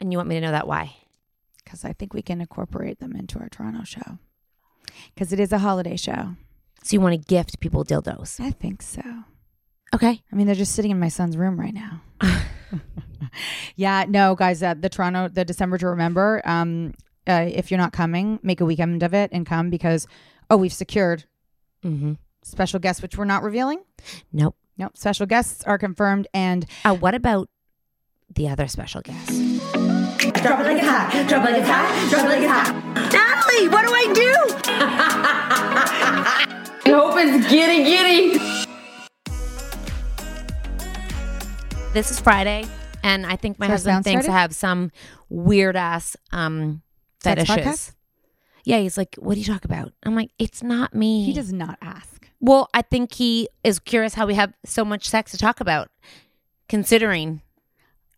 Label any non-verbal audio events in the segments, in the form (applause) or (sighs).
And you want me to know that why? because I think we can incorporate them into our Toronto show because it is a holiday show. So you want to gift people dildos? I think so. Okay. I mean, they're just sitting in my son's room right now. (laughs) (laughs) yeah, no, guys, uh, the Toronto, the December to remember. Um, uh, if you're not coming, make a weekend of it and come because, oh, we've secured Mm-hmm. special guests, which we're not revealing. Nope. Nope, special guests are confirmed, and Uh, what about the other special guest? Drop it like it's hot. Drop it like it's hot. Drop it like it's hot. Natalie, what do I do? (laughs) I hope it's giddy giddy. This is Friday, and I think my Is our husband sound thinks I have some weird ass um Sex fetishes. podcast? Yeah, he's like, "What do you talk about?" I'm like, "It's not me." he does not ask. Well, I think he is curious how we have so much sex to talk about, considering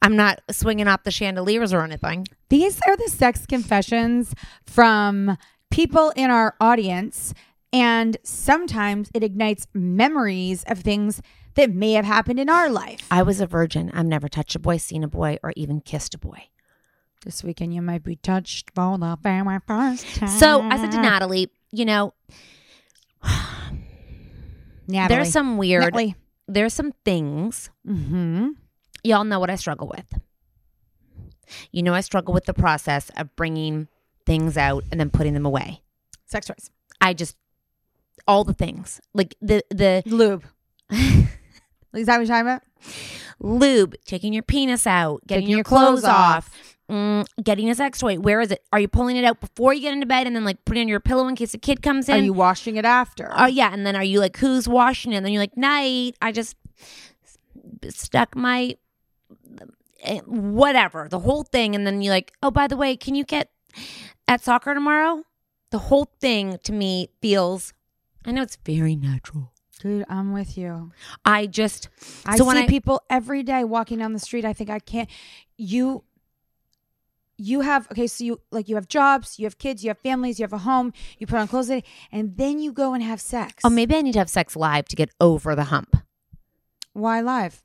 I'm not swinging off the chandeliers or anything. These are the sex confessions from people in our audience, and sometimes it ignites memories of things that may have happened in our life. I was a virgin. I've never touched a boy, seen a boy, or even kissed a boy. This weekend, you might be touched for the very first time. So I said to Natalie, you know, (sighs) Natalie. there's some weird, Natalie. there's some things. Mm-hmm. Y'all know what I struggle with. You know, I struggle with the process of bringing things out and then putting them away. Sex toys. I just, all the things like the the Lube. (laughs) Is that what you're talking about? lube, taking your penis out, getting Taking your, your clothes, clothes off, mm, getting a sex toy. Where is it? Are you pulling it out before you get into bed and then like putting it on your pillow in case a kid comes in? Are you washing it after? Oh yeah, and then are you like who's washing it? And then you're like night. I just stuck my Eh, whatever the whole thing, and then you're like oh by the way, can you get at soccer tomorrow? The whole thing to me feels. I know it's very natural. Dude, I'm with you. I just I so see I people every day walking down the street. I think I can't. You, you have okay. So you like you have jobs, you have kids, you have families, you have a home. You put on clothes, and then you go and have sex. oh maybe I need to have sex live to get over the hump. Why live?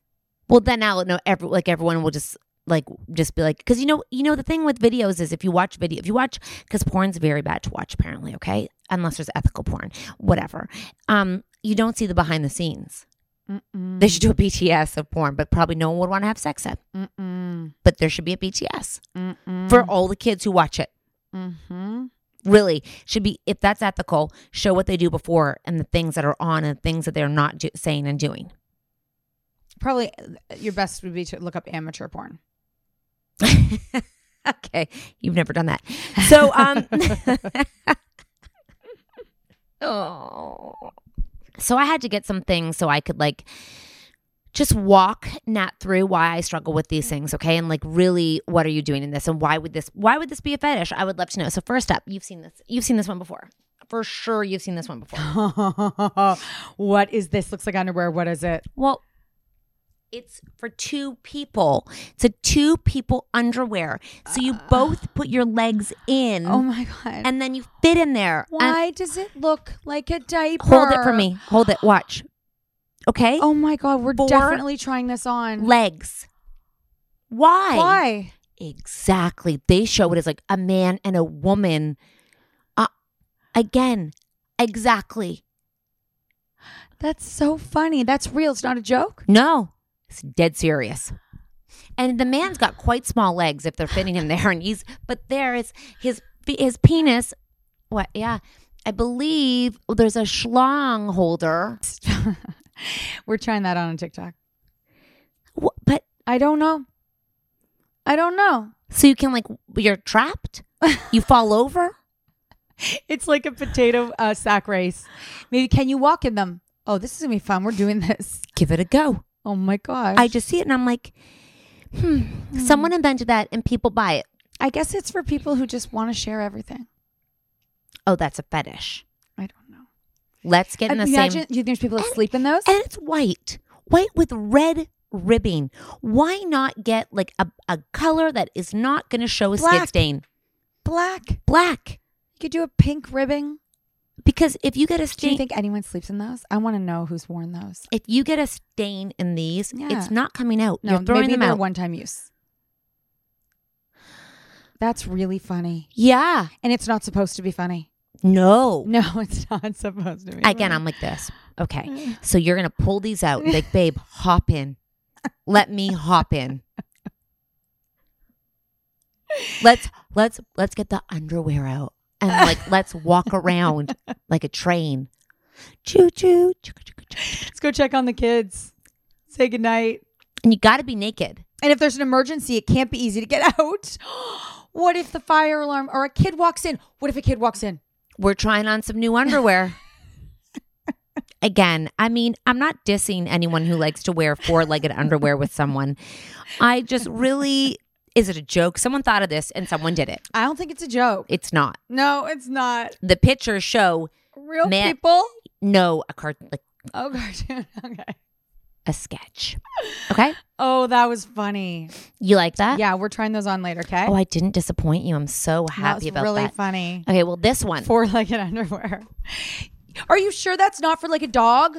Well, then I'll know every like everyone will just like just be like because you know you know the thing with videos is if you watch video if you watch because porn's very bad to watch apparently okay unless there's ethical porn whatever um you don't see the behind the scenes Mm-mm. they should do a BTS of porn but probably no one would want to have sex at Mm-mm. but there should be a BTS Mm-mm. for all the kids who watch it Mm-hmm. really should be if that's ethical show what they do before and the things that are on and things that they're not do- saying and doing Probably uh, your best would be to look up amateur porn. (laughs) okay, you've never done that. So, um, (laughs) oh, so I had to get some things so I could like just walk Nat through why I struggle with these things, okay? And like really what are you doing in this and why would this why would this be a fetish? I would love to know. So first up, you've seen this. You've seen this one before. For sure you've seen this one before. (laughs) what is this? Looks like underwear. What is it? Well, it's for two people. It's a two people underwear. So you both put your legs in Oh my god! and then you fit in there. And- why does it look like a diaper? hold it for me. Hold it. Watch. Okay? Oh my god! We're Four definitely trying this on. Legs. Why? Why? Exactly. They show it as like a man and a woman. Uh, again, exactly. That's so funny. That's real. It's not a joke. No, it's dead serious. And the man's got quite small legs if they're fitting him there, and he's but there is his his penis. What? Yeah, I believe there's a schlong holder. (laughs) We're trying that on on TikTok. Wh- But I don't know. I don't know. so you can like you're trapped. You (laughs) fall over. It's like a potato uh, sack race. Maybe can you walk in them? Oh, this is gonna be fun. We're doing this. Give it a go. Oh my gosh. I just see it and I'm like, hmm, someone invented that and people buy it. I guess it's for people who just want to share everything. Oh, that's a fetish. I don't know. Let's get in the Imagine, same. do you think there's people that sleep in those? And it's white, white with red ribbing. Why not get like a, a color that is not going to show a skid Black. stain? Black. Black. You could do a pink ribbing. Because if you get a stain, Do you think anyone sleeps in those? I want to know who's worn those. if you get a stain in these, Yeah. it's not coming out. No, You're throwing maybe them out. one-time use. That's really funny, yeah. and it's not supposed to be funny. No. (laughs) No, it's not supposed to be. Again, funny. I'm like this. Okay. (laughs) So you're going to pull these out. Like, babe, hop in. Let me hop in. (laughs) Let's let's let's get the underwear out and like let's walk around (laughs) like a train. Choo choo. Let's go check on the kids. Say goodnight. And you got to be naked. And if there's an emergency, it can't be easy to get (laughs) out. what if the fire alarm or a kid walks in? What if a kid walks in? We're trying on some new underwear. (laughs) Again, I mean, I'm not dissing anyone who likes to wear four-legged underwear with someone. I just really is it a joke? Someone thought of this and someone did it. I don't think it's a joke. It's not. No, it's not. The pictures show Real Man- people? no a cartoon. like Oh, cartoon. (laughs) Okay. a sketch. Okay? Oh, that was funny. You like that? Yeah, we're trying those on later, okay? Oh, I didn't disappoint you. I'm so happy about really that. Really funny. Okay, well, this one, Four-legged (laughs) underwear. Are you sure that's not for like a dog?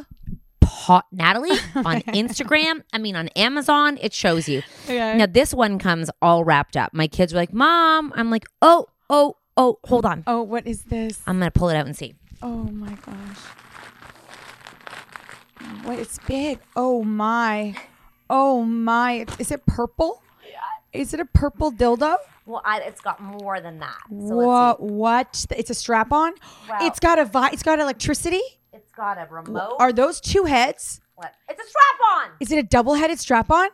Hot Natalie (laughs) on Instagram. I mean, on Amazon, it shows you. Okay. Now, this one comes all wrapped up. My kids were like, "Mom," I'm like, "Oh, oh, oh, hold on. Oh, what is this? I'm gonna pull it out and see." Oh my gosh. What? It's big. Oh my. Oh my. Is it purple? Is it a purple dildo? Well, I, it's got more than that. what? What? It's a strap on. Wow. It's got a vi- It's got electricity. It's got a remote. Are those two heads? what? It's a strap on. Is it a double-headed strap-on?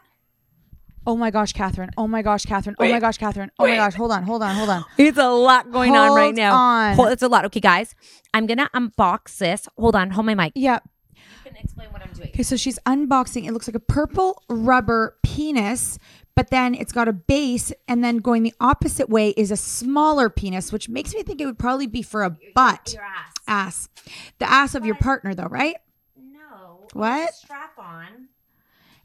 Oh my gosh, Catherine. Oh my gosh, Catherine. Oh my gosh, Catherine. Oh my gosh. Hold on. Hold on. Hold on. It's a lot going on right Hold now. on. Hold- it's a lot. Okay, guys, I'm gonna unbox this. Hold on. Hold my mic. Yeah. You can explain what I'm doing. Okay, so she's unboxing. It looks like a purple rubber penis, but then it's got a base, and then going the opposite way is a smaller penis, which makes me think it would probably be for a butt. Your ass. Ass. The ass of your partner, though, right? No. What? Strap on.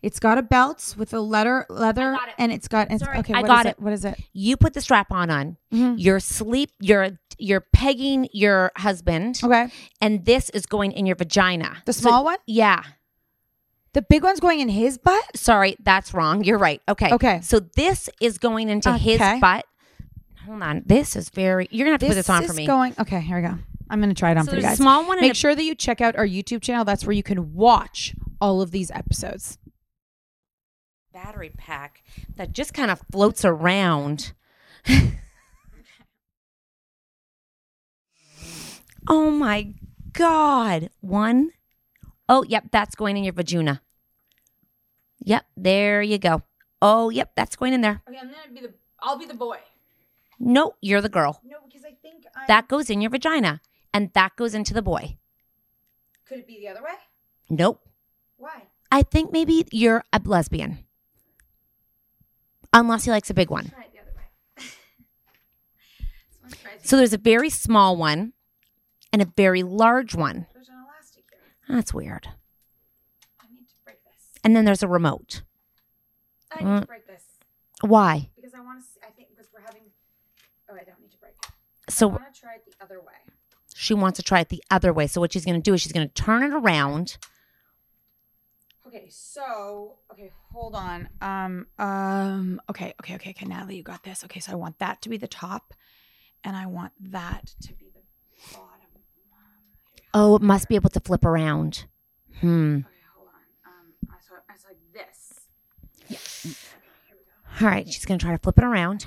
It's got a belt with a leather leather, it. and it's got. It's, Sorry, okay, I got is it. What is it? You put the strap on on. Mhm. You're sleep. You're you're pegging your husband, Okay, and this is going in your vagina. the So- small one. Yeah. The big one's going in his butt. Sorry, that's wrong. You're right. Okay. Okay. So this is going into his Okay. butt. Hold on. This is very. You're gonna have to put this on is for me. going. Okay, here we go. I'm gonna try it on So for you there's guys. a small one and Make a- sure that you check out our YouTube channel. That's where you can watch all of these episodes. battery pack that just kind of floats around. (laughs) oh my god. One. Oh, yep, that's going in your vagina. Yep, there you go. Oh, yep, that's going in there. Okay, I'm gonna be the. I'll be the boy. No, you're the girl. No, because I think I, That goes in your vagina and that goes into the boy. could it be the other way. Nope. Why? I think maybe you're a lesbian. Unless he likes a big one. Try it the other way. (laughs) So there's a very small one and a very large one. There's an elastic here. That's weird. I need to break this. And then there's a remote. I need to to break this Why? because I want to. See, I think because we're having. Oh, I don't need to break it. So I want to try it the other way. she wants to try it the other way. So what she's going to do is she's going to turn it around. Okay, so okay, hold on. Um, um, okay, okay, okay, okay. Natalie, you got this. Okay, so I want that to be the top, and I want that to be the bottom. Oh, it must be able to flip around. Hmm. Okay, hold on. Um, I saw I saw like this. Go. All right, she's going to try to flip it around.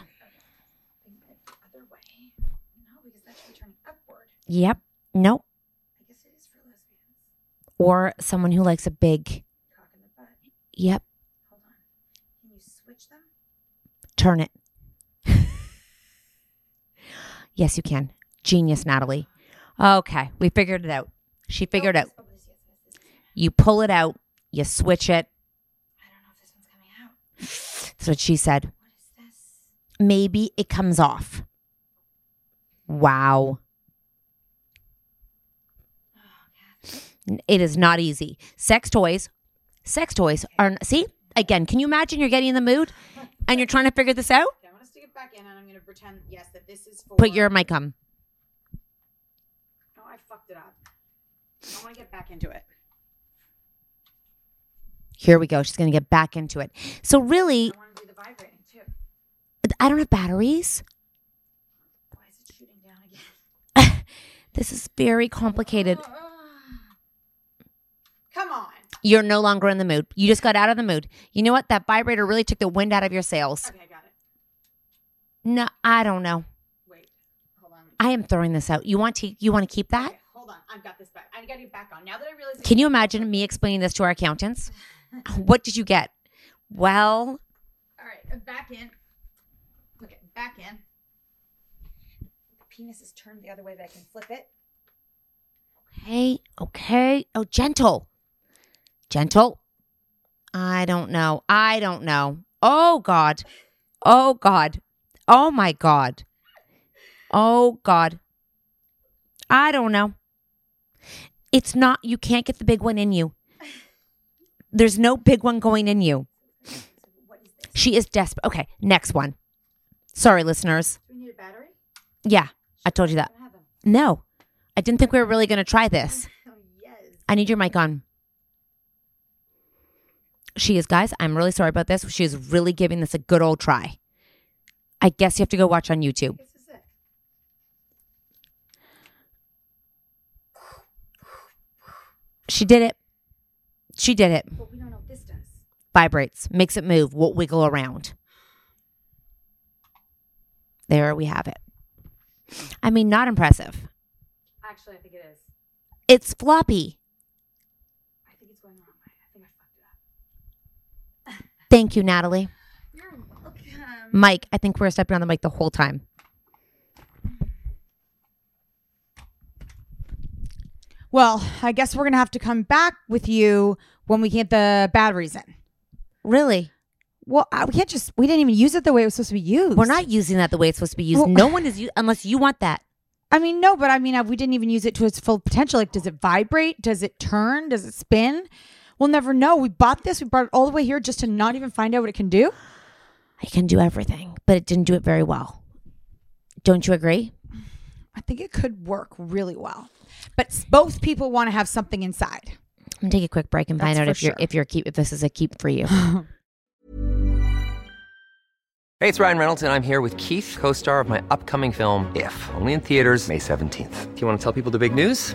Yep. Nope. Or someone who likes a big. Yep. Turn it. (laughs) yes, you can. Genius, Natalie. Okay, we figured it out. She figured out. You pull it out, you switch it. I don't know if this one's coming out. That's what she said. What is this? Maybe it comes off. Wow. It is not easy. Sex toys, sex toys are, see, again, can you imagine you're getting in the mood and you're trying to figure this out? I'm gonna stick it back in, and I'm going to pretend yes that this is for. Put your mic on. No, I fucked it up. I want to get back into it. Here we go. She's going to get back into it. So, really, I do the vibrating too. I don't have batteries. Why is it shooting down again? (laughs) This is very complicated. (sighs) Come on. You're no longer in the mood. You just got out of the mood. You know what? That vibrator really took the wind out of your sails. Okay, I got it. No, I don't know. Wait, hold on. I am throwing this out. You want to you want to keep that? Okay, hold on. I've got this back. I got it back on. Now that I realize. Can you imagine me explaining this to our accountants? (laughs) What did you get? Well, All right, uh, back in. Okay, back in. The penis is turned the other way that I can flip it. okay, okay. Oh, gentle. Gentle. I don't know. I don't know. Oh God. Oh God. Oh my God. Oh God. I don't know. It's not you can't get the big one in you. There's no big one going in you. She is desperate. Okay, next one. Sorry, listeners. We need a battery? Yeah, I told you that. I don't have them. No, I didn't think we were really going to try this. (laughs) Oh. I need your mic on. She is, guys. I'm really sorry about this. She is really giving this a good old try. I guess you have to go watch on YouTube. This is it. She did it. She did it. But we don't know what this does. Vibrates, makes it move, will wiggle around. There we have it. I mean, not impressive. Actually, I think it is. It's floppy. I think it's going the wrong way. I think I fucked it up. Thank you, Natalie. You're welcome. Mike, I think we're stepping on the mic the whole time. Well, I guess we're gonna have to come back with you when we get the batteries in. Really? Well, I- we can't just. We didn't even use it the way it was supposed to be used. We're not using that the way it's supposed to be used. Well- no (sighs) one is u- unless you want that. I mean, no, but I mean, uh, we didn't even use it to its full potential. Like, does it vibrate? Does it turn? Does it spin? We'll never know. We bought this. We brought it all the way here just to not even find out what it can do. I can do everything, but it didn't do it very well. Don't you agree? I think it could work really well, but both people want to have something inside. I'm gonna take a quick break and find That's out for if you're sure. if you're keep if this is a keep for you. (laughs) Hey, it's Ryan Reynolds, and I'm here with Keith, co star of my upcoming film, If, only in theaters, May 17th. Do you want to tell people the big news?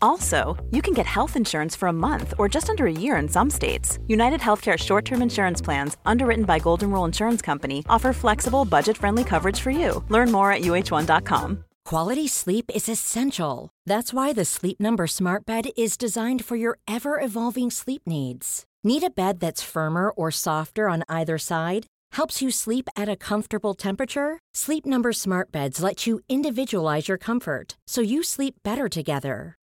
Also, you can get health insurance for a month or just under a year in some states. United Healthcare short term insurance plans, underwritten by Golden Rule Insurance Company, offer flexible, budget friendly coverage for you. Learn more at uh1.com. Quality sleep is essential. That's why the Sleep Number Smart Bed is designed for your ever evolving sleep needs. Need a bed that's firmer or softer on either side? Helps you sleep at a comfortable temperature? Sleep Number Smart Beds let you individualize your comfort so you sleep better together.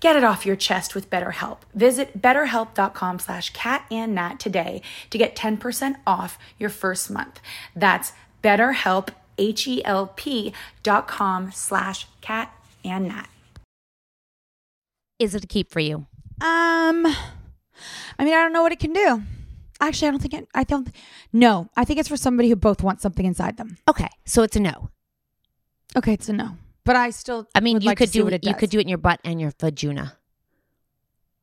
Get it off your chest with BetterHelp. Visit betterhelp.com slash cat and nat today to get 10% off your first month. That's betterhelp, H-E-L-P dot com slash cat and nat. Is it a keep for you? Um, I mean, I don't know what it can do. Actually, I don't think it. I don't. No, I think it's for somebody who both wants something inside them. Okay, so it's a no. Okay, it's a no. But I still. I mean, you like could do it you does. could do it in your butt and your vagina.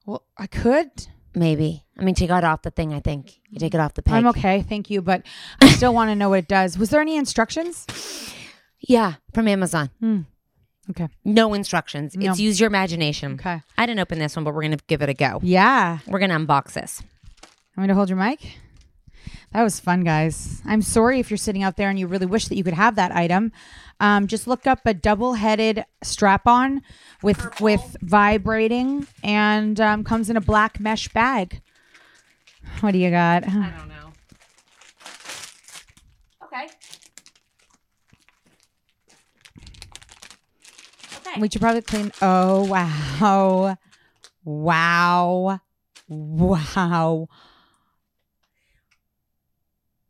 Well, I could. Maybe. I mean, take it off the thing. I think you take it off the peg. I'm okay, thank you, but I still want to know what it does. Was there any instructions? Yeah, from Amazon. Hmm. Okay. No instructions. No. It's use your imagination. Okay. I didn't open this one, but we're gonna give it a go. Yeah. We're gonna unbox this. I'm to hold your mic. That was fun, guys. I'm sorry if you're sitting out there and you really wish that you could have that item. Um, just look up a double-headed strap-on with with vibrating and um, comes in a black mesh bag. What do you got? I don't know. Okay. Okay. We should probably clean. Oh wow, wow, wow.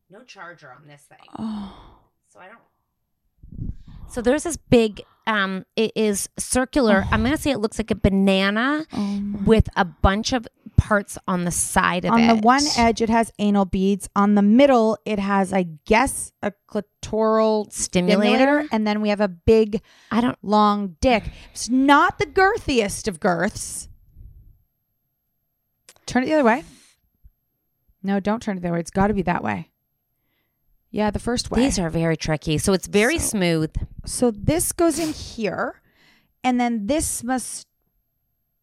No charger on this thing. Oh. So I don't. So there's this big. Um, it is circular. I'm gonna say it looks like a banana with a bunch of parts on the side of On it. the one edge, it has anal beads. On the middle, it has, I guess, a clitoral Stimulator? and then we have a big, I don't. long dick. It's not the girthiest of girths. Turn it the other way. No, don't turn it the other way. It's got to be that way. Yeah, the first way. These are very tricky. So it's very So- smooth. So this goes in here, and then this must.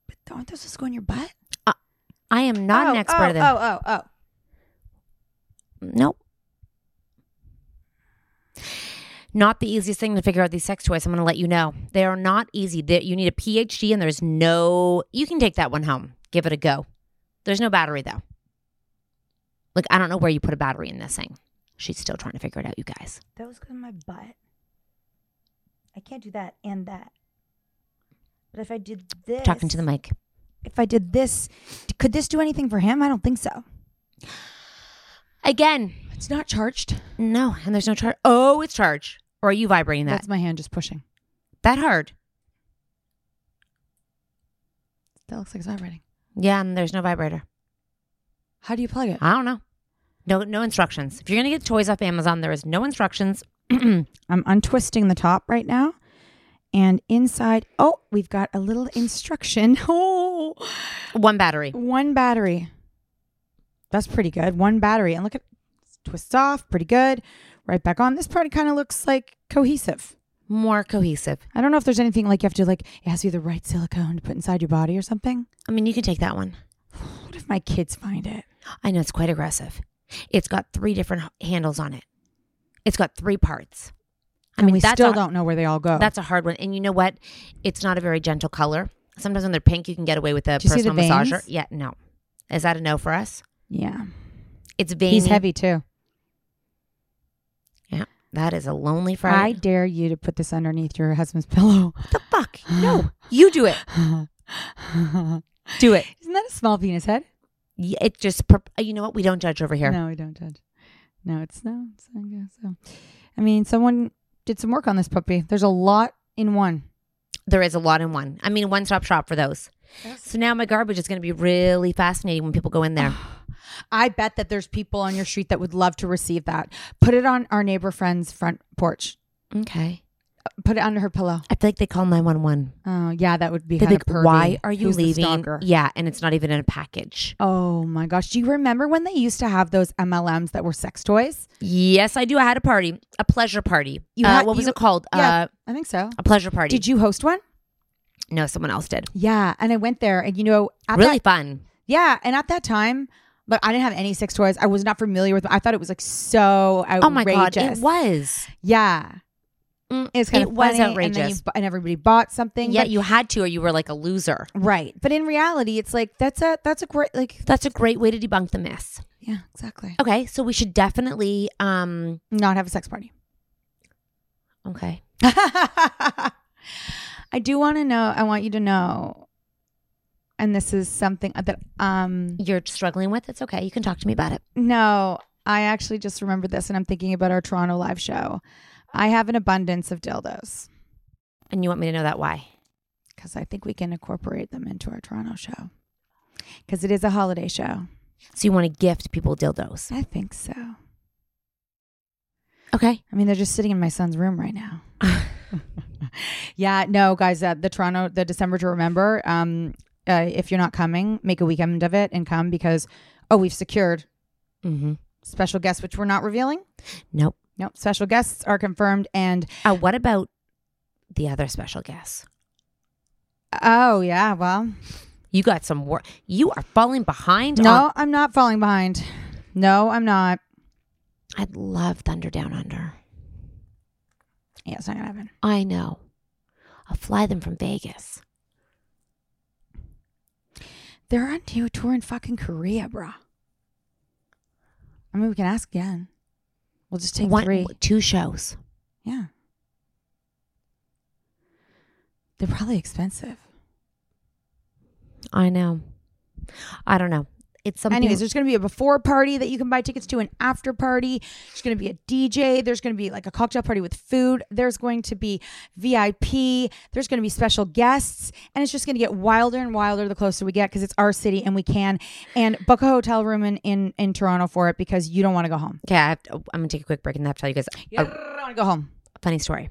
But aren't those to go in your butt? Uh, I am not an Oh, expert oh, of them. Oh, oh, oh. Nope. Not the easiest thing to figure out these sex toys. I'm going to let you know. They are not easy. That you need a PhD and there's no you can take that one home. Give it a go. There's no battery though. Like I don't know where you put a battery in this thing. She's still trying to figure it out, you guys. Those go in my butt. I can't do that and that. But if I did this, Talking to the mic. If I did this, could this do anything for him? I don't think so. Again, It's not charged. no, and there's no charge. Oh, it's charged. Or are you vibrating that? That's my hand just pushing. that hard? That looks like it's vibrating. Yeah, and there's no vibrator. How do you plug it? I don't know. No, no instructions. If you're gonna get toys off Amazon, there is no instructions. (clears throat) I'm untwisting the top right now. And inside, oh, we've got a little instruction. (laughs) Oh, One battery. one battery. That's pretty good. One battery. And look at twists off, pretty good. Right back on. This part kind of looks like cohesive. More cohesive. I don't know if there's anything like you have to like it has to be the right silicone to put inside your body or something. I mean, you can take that one. (sighs) What if my kids find it? I know it's quite aggressive. It's got three different handles on it. It's got three parts. I And mean, we still a, don't know where they all go. That's a hard one. And you know what? It's not a very gentle color. Sometimes when they're pink, you can get away with a Do you see the personal massager. Yeah, no. Is that a no for us? yeah. It's veiny. He's heavy too. Yeah, that is a lonely friend. I dare you to put this underneath your husband's pillow. What the fuck? No, you do it. (laughs) Do it. Isn't that a small penis head? Yeah, it just. per- uh, You know what? We don't judge over here. No, we don't judge. No, it's no. It's. So, I mean, someone did some work on this puppy. There's a lot in one. There is a lot in one. I mean, one stop shop for those. So now my garbage is going to be really fascinating when people go in there. (sighs) I bet that there's people on your street that would love to receive that. Put it on our neighbor friend's front porch. okay. Put it under her pillow. I feel like they call 911. Oh, yeah, that would be kind like, of pervy. why are you Who's leaving? Yeah, and it's not even in a package. Oh my gosh. Do you remember when they used to have those MLMs that were sex toys? Yes, I do. I had a party, a pleasure party. You uh, what was you- it called? Yeah, Uh, I think so. a pleasure party. Did you host one? No, someone else did. Yeah, and I went there, and you know, really that, fun. yeah, and at that time, but I didn't have any sex toys. I was not familiar with. them. I thought it was like so outrageous. Oh my god, it was. Yeah, Mm, it's kind it of was funny, And, outrageous. you, and everybody bought something. Yeah, you had to, or you were like a loser. right. But in reality, it's like that's a that's a great like That's a great way to debunk the myth. yeah, exactly. Okay, so we should definitely. um Not have a sex party. Okay, (laughs) I do want to know. I want you to know, and this is something that um you're struggling with. It's okay. You can talk to me about it. No, I actually just remembered this and I'm thinking about our Toronto live show. I have an abundance of dildos And you want me to know that why? because I think we can incorporate them into our Toronto show because it is a holiday show. So you want to gift people dildos? I think so. Okay. I mean, they're just sitting in my son's room right now. (laughs) yeah, no, guys, uh, the Toronto, the December to remember. Um, uh, if you're not coming, make a weekend of it and come because, oh, we've secured Mm-hmm. special guests, which we're not revealing. Nope. Nope, special guests are confirmed. And Uh, what about the other special guests? oh, yeah, well, You got some work. You are falling behind. No, on- I'm not falling behind. No, I'm not. I'd love Thunder Down Under. Yeah, it's not gonna happen. I know. I'll fly them from Vegas. They're on to- tour in fucking Korea, bruh. I mean, we can ask again. We'll just take One, three. two shows. Yeah. They're probably expensive. I know. I don't know. It's something. Anyways, there's going to be a before party that you can buy tickets to, an after party. There's going to be a DJ. There's going to be like a cocktail party with food. There's going to be VIP. There's going to be special guests. And it's just going to get wilder and wilder the closer we get because it's our city and we can. And book a hotel room in, in, in Toronto for it because you don't want to go home. okay, I have to, I'm gonna take a quick break and I have to tell you guys a don't want to go home. funny story.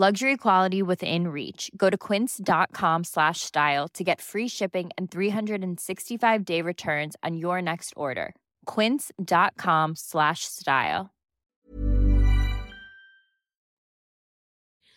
Luxury quality within reach. Go to quince.com slash style to get free shipping and 365-day returns on your next order. quince.com slash style.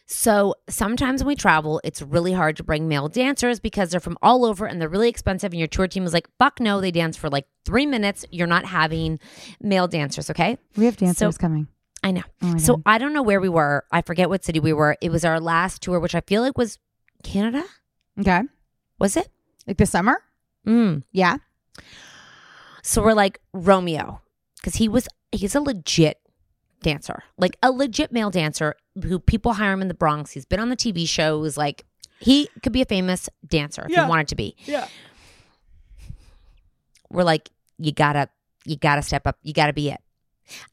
So sometimes when we travel, it's really hard to bring male dancers because they're from all over and they're really expensive. And your tour team is like, fuck no, they dance for like three minutes. You're not having male dancers, okay? We have dancers So- coming. I know. Oh so God. I don't know where we were. I forget what city we were. It was our last tour, which I feel like was Canada. Okay. Was it? Like this summer? Mm. Yeah. So we're like Romeo, because he was he's a legit dancer, like a legit male dancer who people hire him in the Bronx. He's been on the TV shows. Like he could be a famous dancer if Yeah. he wanted to be. Yeah. We're like, you gotta, you gotta step up. You gotta be it.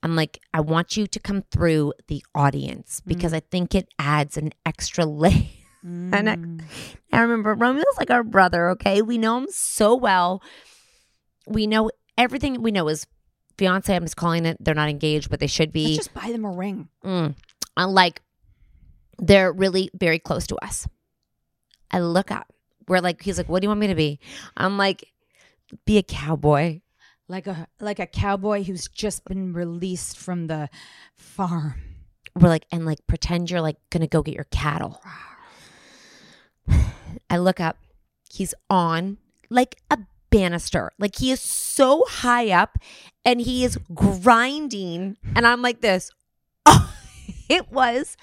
I'm like, I want you to come through the audience because I think it adds an extra (laughs) layer. And I, I remember Romeo's like our brother, okay? We know him so well. We know everything we know is fiance. I'm just calling it. They're not engaged, but they should be. Let's just buy them a ring. Mm. I'm like, they're really very close to us. I look up. We're like, he's like, what do you want me to be? I'm like, be a cowboy. Like a like a cowboy who's just been released from the farm. We're like, and like, pretend you're like gonna go get your cattle. (sighs) I look up. He's on like a banister. Like he is so high up and he is grinding. And I'm like this. (laughs) Oh, it was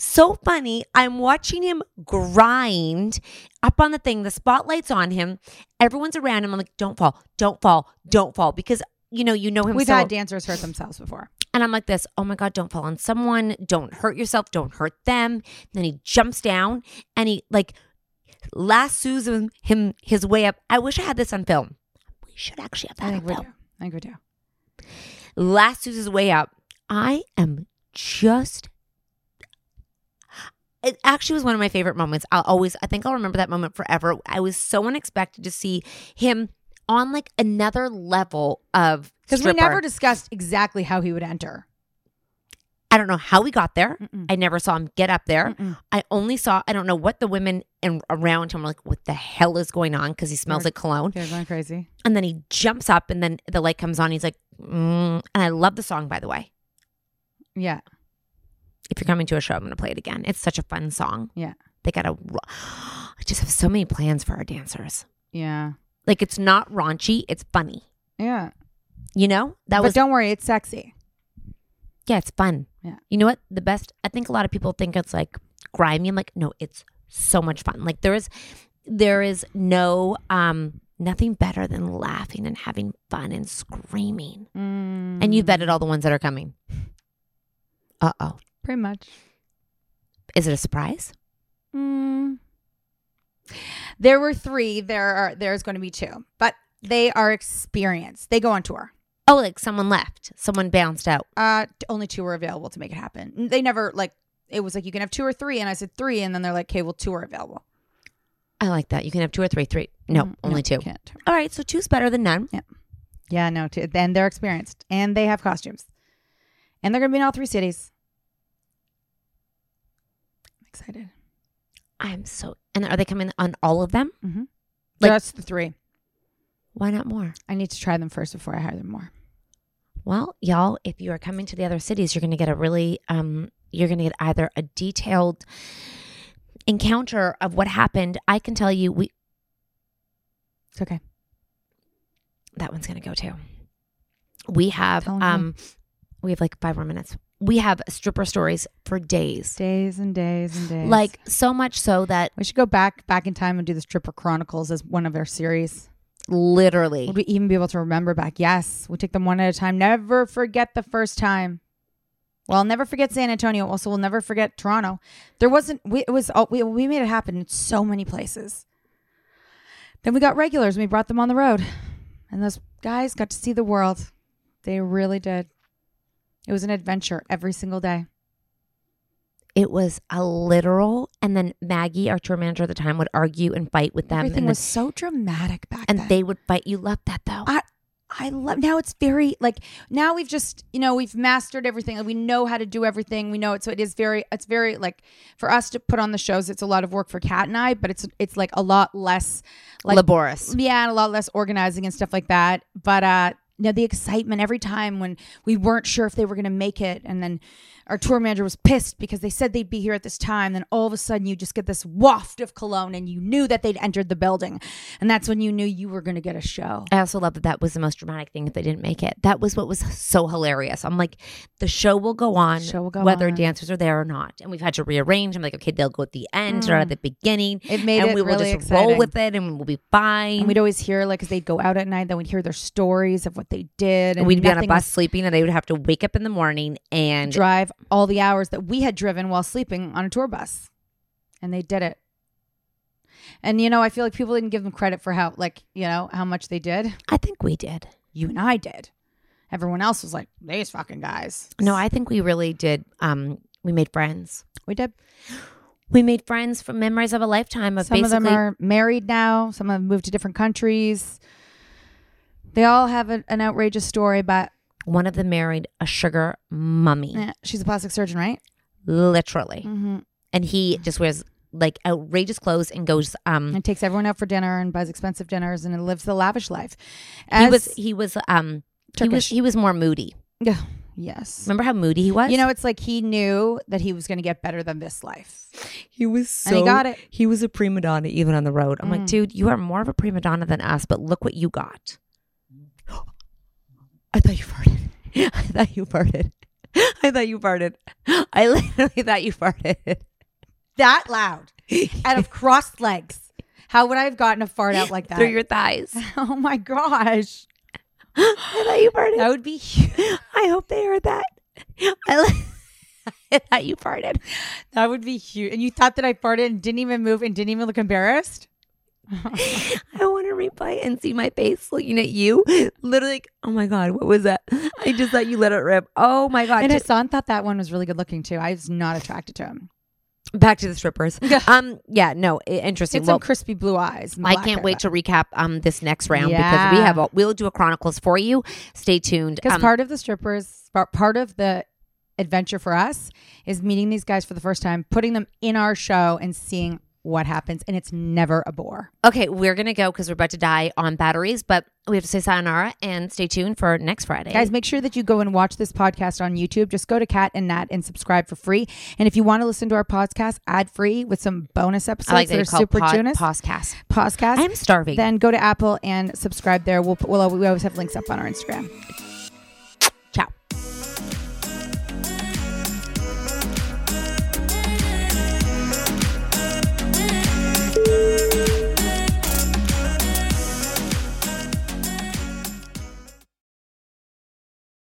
so funny. I'm watching him grind up on the thing. The spotlight's on him. Everyone's around him. I'm like, don't fall, don't fall, don't fall. Because you know, you know him We've so had dancers hurt themselves before. and I'm like this, oh my God, don't fall on someone. Don't hurt yourself. Don't hurt them. Then he jumps down and he like lassos him, um, him his way up. I wish I had this on film. We should actually have that on film. do. I think we do. Lassos his way up. I am just. It actually was one of my favorite moments. I'll always, I think I'll remember that moment forever. I was so unexpected to see him on like another level of Because we never discussed exactly how he would enter. I don't know how we got there. Mm-mm. I never saw him get up there. Mm-mm. I only saw, I don't know what the women in, around him were like, what the hell is going on? Because he smells They're- like cologne. They're going crazy. And then he jumps up and then the light comes on. He's like, mm. and I love the song, by the way. Yeah. If you're coming to a show, I'm going to play it again. It's such a fun song. Yeah. They got to, I just have so many plans for our dancers. Yeah. Like, it's not raunchy, it's funny. Yeah. You know? That but was, don't worry, it's sexy. yeah, it's fun. Yeah. You know what? The best, I think a lot of people think it's like grimy. I'm like, no, it's so much fun. Like there is, there is no, um, nothing better than laughing and having fun and screaming. And you vetted all the ones that are coming. Uh oh. Pretty much. Is it a surprise? Mm. There were three. There are. There's going to be two, but they are experienced. They go on tour. Oh, like someone left, someone bounced out. Uh, only two were available to make it happen. They never like. It was like you can have two or three, and I said three, and then they're like, "Okay, well, two are available." I like that. You can have two or three. Three. No, Mm, only no, two. can't. All right, so two's better than none. Yeah. Yeah, no, two. Then they're experienced, and they have costumes, and they're going to be in all three cities. Excited. I'm so. And are they coming on all of them? Mm-hmm. Like- Just the three. Why not more? I need to try them first before I hire them more. Well, y'all, if you are coming to the other cities, you're going to get a really, um, you're going to get either a detailed encounter of what happened. I can tell you, we It's okay. that one's going to go too. We have, um, we have like five more minutes. We have stripper stories for days, Days and days and days. like so much so that we should go back back in time and do the Stripper Chronicles as one of our series. literally, Would we even be able to remember back? Yes, we take them one at a time. Never forget the first time. Well, I'll never forget San Antonio. Also, we'll never forget Toronto. There wasn't. We it was. Oh, we we made it happen in so many places. Then we got regulars. and We brought them on the road, and those guys got to see the world. They really did. It was an adventure every single day. It was a literal, and then Maggie, our tour manager at the time, would argue and fight with them, Everything and, was then- so dramatic back then. and then. they would fight. You loved that though. I I love now it's very like now we've just you know we've mastered everything like we know how to do everything we know it so it is very it's very like for us to put on the shows it's a lot of work for Cat and I but it's it's like a lot less like Laborious. yeah and a lot less organizing and stuff like that but uh you know the excitement every time when we weren't sure if they were going to make it and then our tour manager was pissed because they said they'd be here at this time then all of a sudden you just get this waft of cologne and you knew that they'd entered the building and that's when you knew you were going to get a show I also love that that was the most dramatic thing if they didn't make it. That was what was so hilarious. I'm like, the show will go on, Show will go whether on. dancers are there or not. And we've had to rearrange. I'm like, okay, they'll go at the end or Mm. at the beginning. It made and it we will really just roll with it and we'll be fine. And we'd always hear like, cause they'd go out at night, then we'd hear their stories of what they did, And we'd be on a bus was- sleeping, and they would have to wake up in the morning and drive all the hours that we had driven while sleeping on a tour bus, and they did it. And you know, I feel like people didn't give them credit for how, like, you know, how much they did. I think we did. You and I did. Everyone else was like, these fucking guys. No, I think we really did. Um, we made friends. We did. We made friends from memories of a lifetime of Some of them are married now. Some have moved to different countries. They all have a, an outrageous story, but one of them married a sugar mummy, eh, she's a plastic surgeon, right? literally. Mm-hmm. And he just wears like outrageous clothes and goes um And takes everyone out for dinner and buys expensive dinners and lives the lavish life. he was he was um he was Turkish. he was more moody. Yeah. Yes. Remember how moody he was? You know, it's like he knew that he was going to get better than this life. he was so And he got it. He was a prima donna even on the road. I'm like, Mm. dude, you are more of a prima donna than us, but look what you got. (gasps) I thought you farted. (laughs) I thought you farted. (laughs) I thought you farted. I literally thought you farted. (laughs) That loud. out of crossed legs. How would I have gotten a fart out like that? Through your thighs. oh my gosh. (gasps) I thought you farted. That would be huge. I hope they heard that. I, li- I thought you farted. That would be huge. And you thought that I farted and didn't even move and didn't even look embarrassed? I want to replay and see my face looking at you. Literally, like, oh my God, what was that? I just thought you let it rip. Oh my God. And Hassan thought that one was really good looking too. I was not attracted to him. Back to the strippers. (laughs) um, yeah, no, i- interesting. It's some Well, crispy blue eyes. and I black can't hair. wait to recap um this next round because we Yeah. have a, we'll do a chronicles for you. Stay tuned. Because Um, part of the strippers, part of the adventure for us is meeting these guys for the first time, putting them in our show and seeing what happens. And it's never a bore. okay, we're gonna go because we're about to die on batteries, but we have to say sayonara and stay tuned for next Friday. Guys, make sure that you go and watch this podcast on YouTube. Just go to Cat and Nat and subscribe for free. And if you want to listen to our podcast ad free with some bonus episodes like that that are super pod, podcast. podcast, I'm starving. then go to Apple and subscribe there. We'll, we'll we always have links up on our Instagram.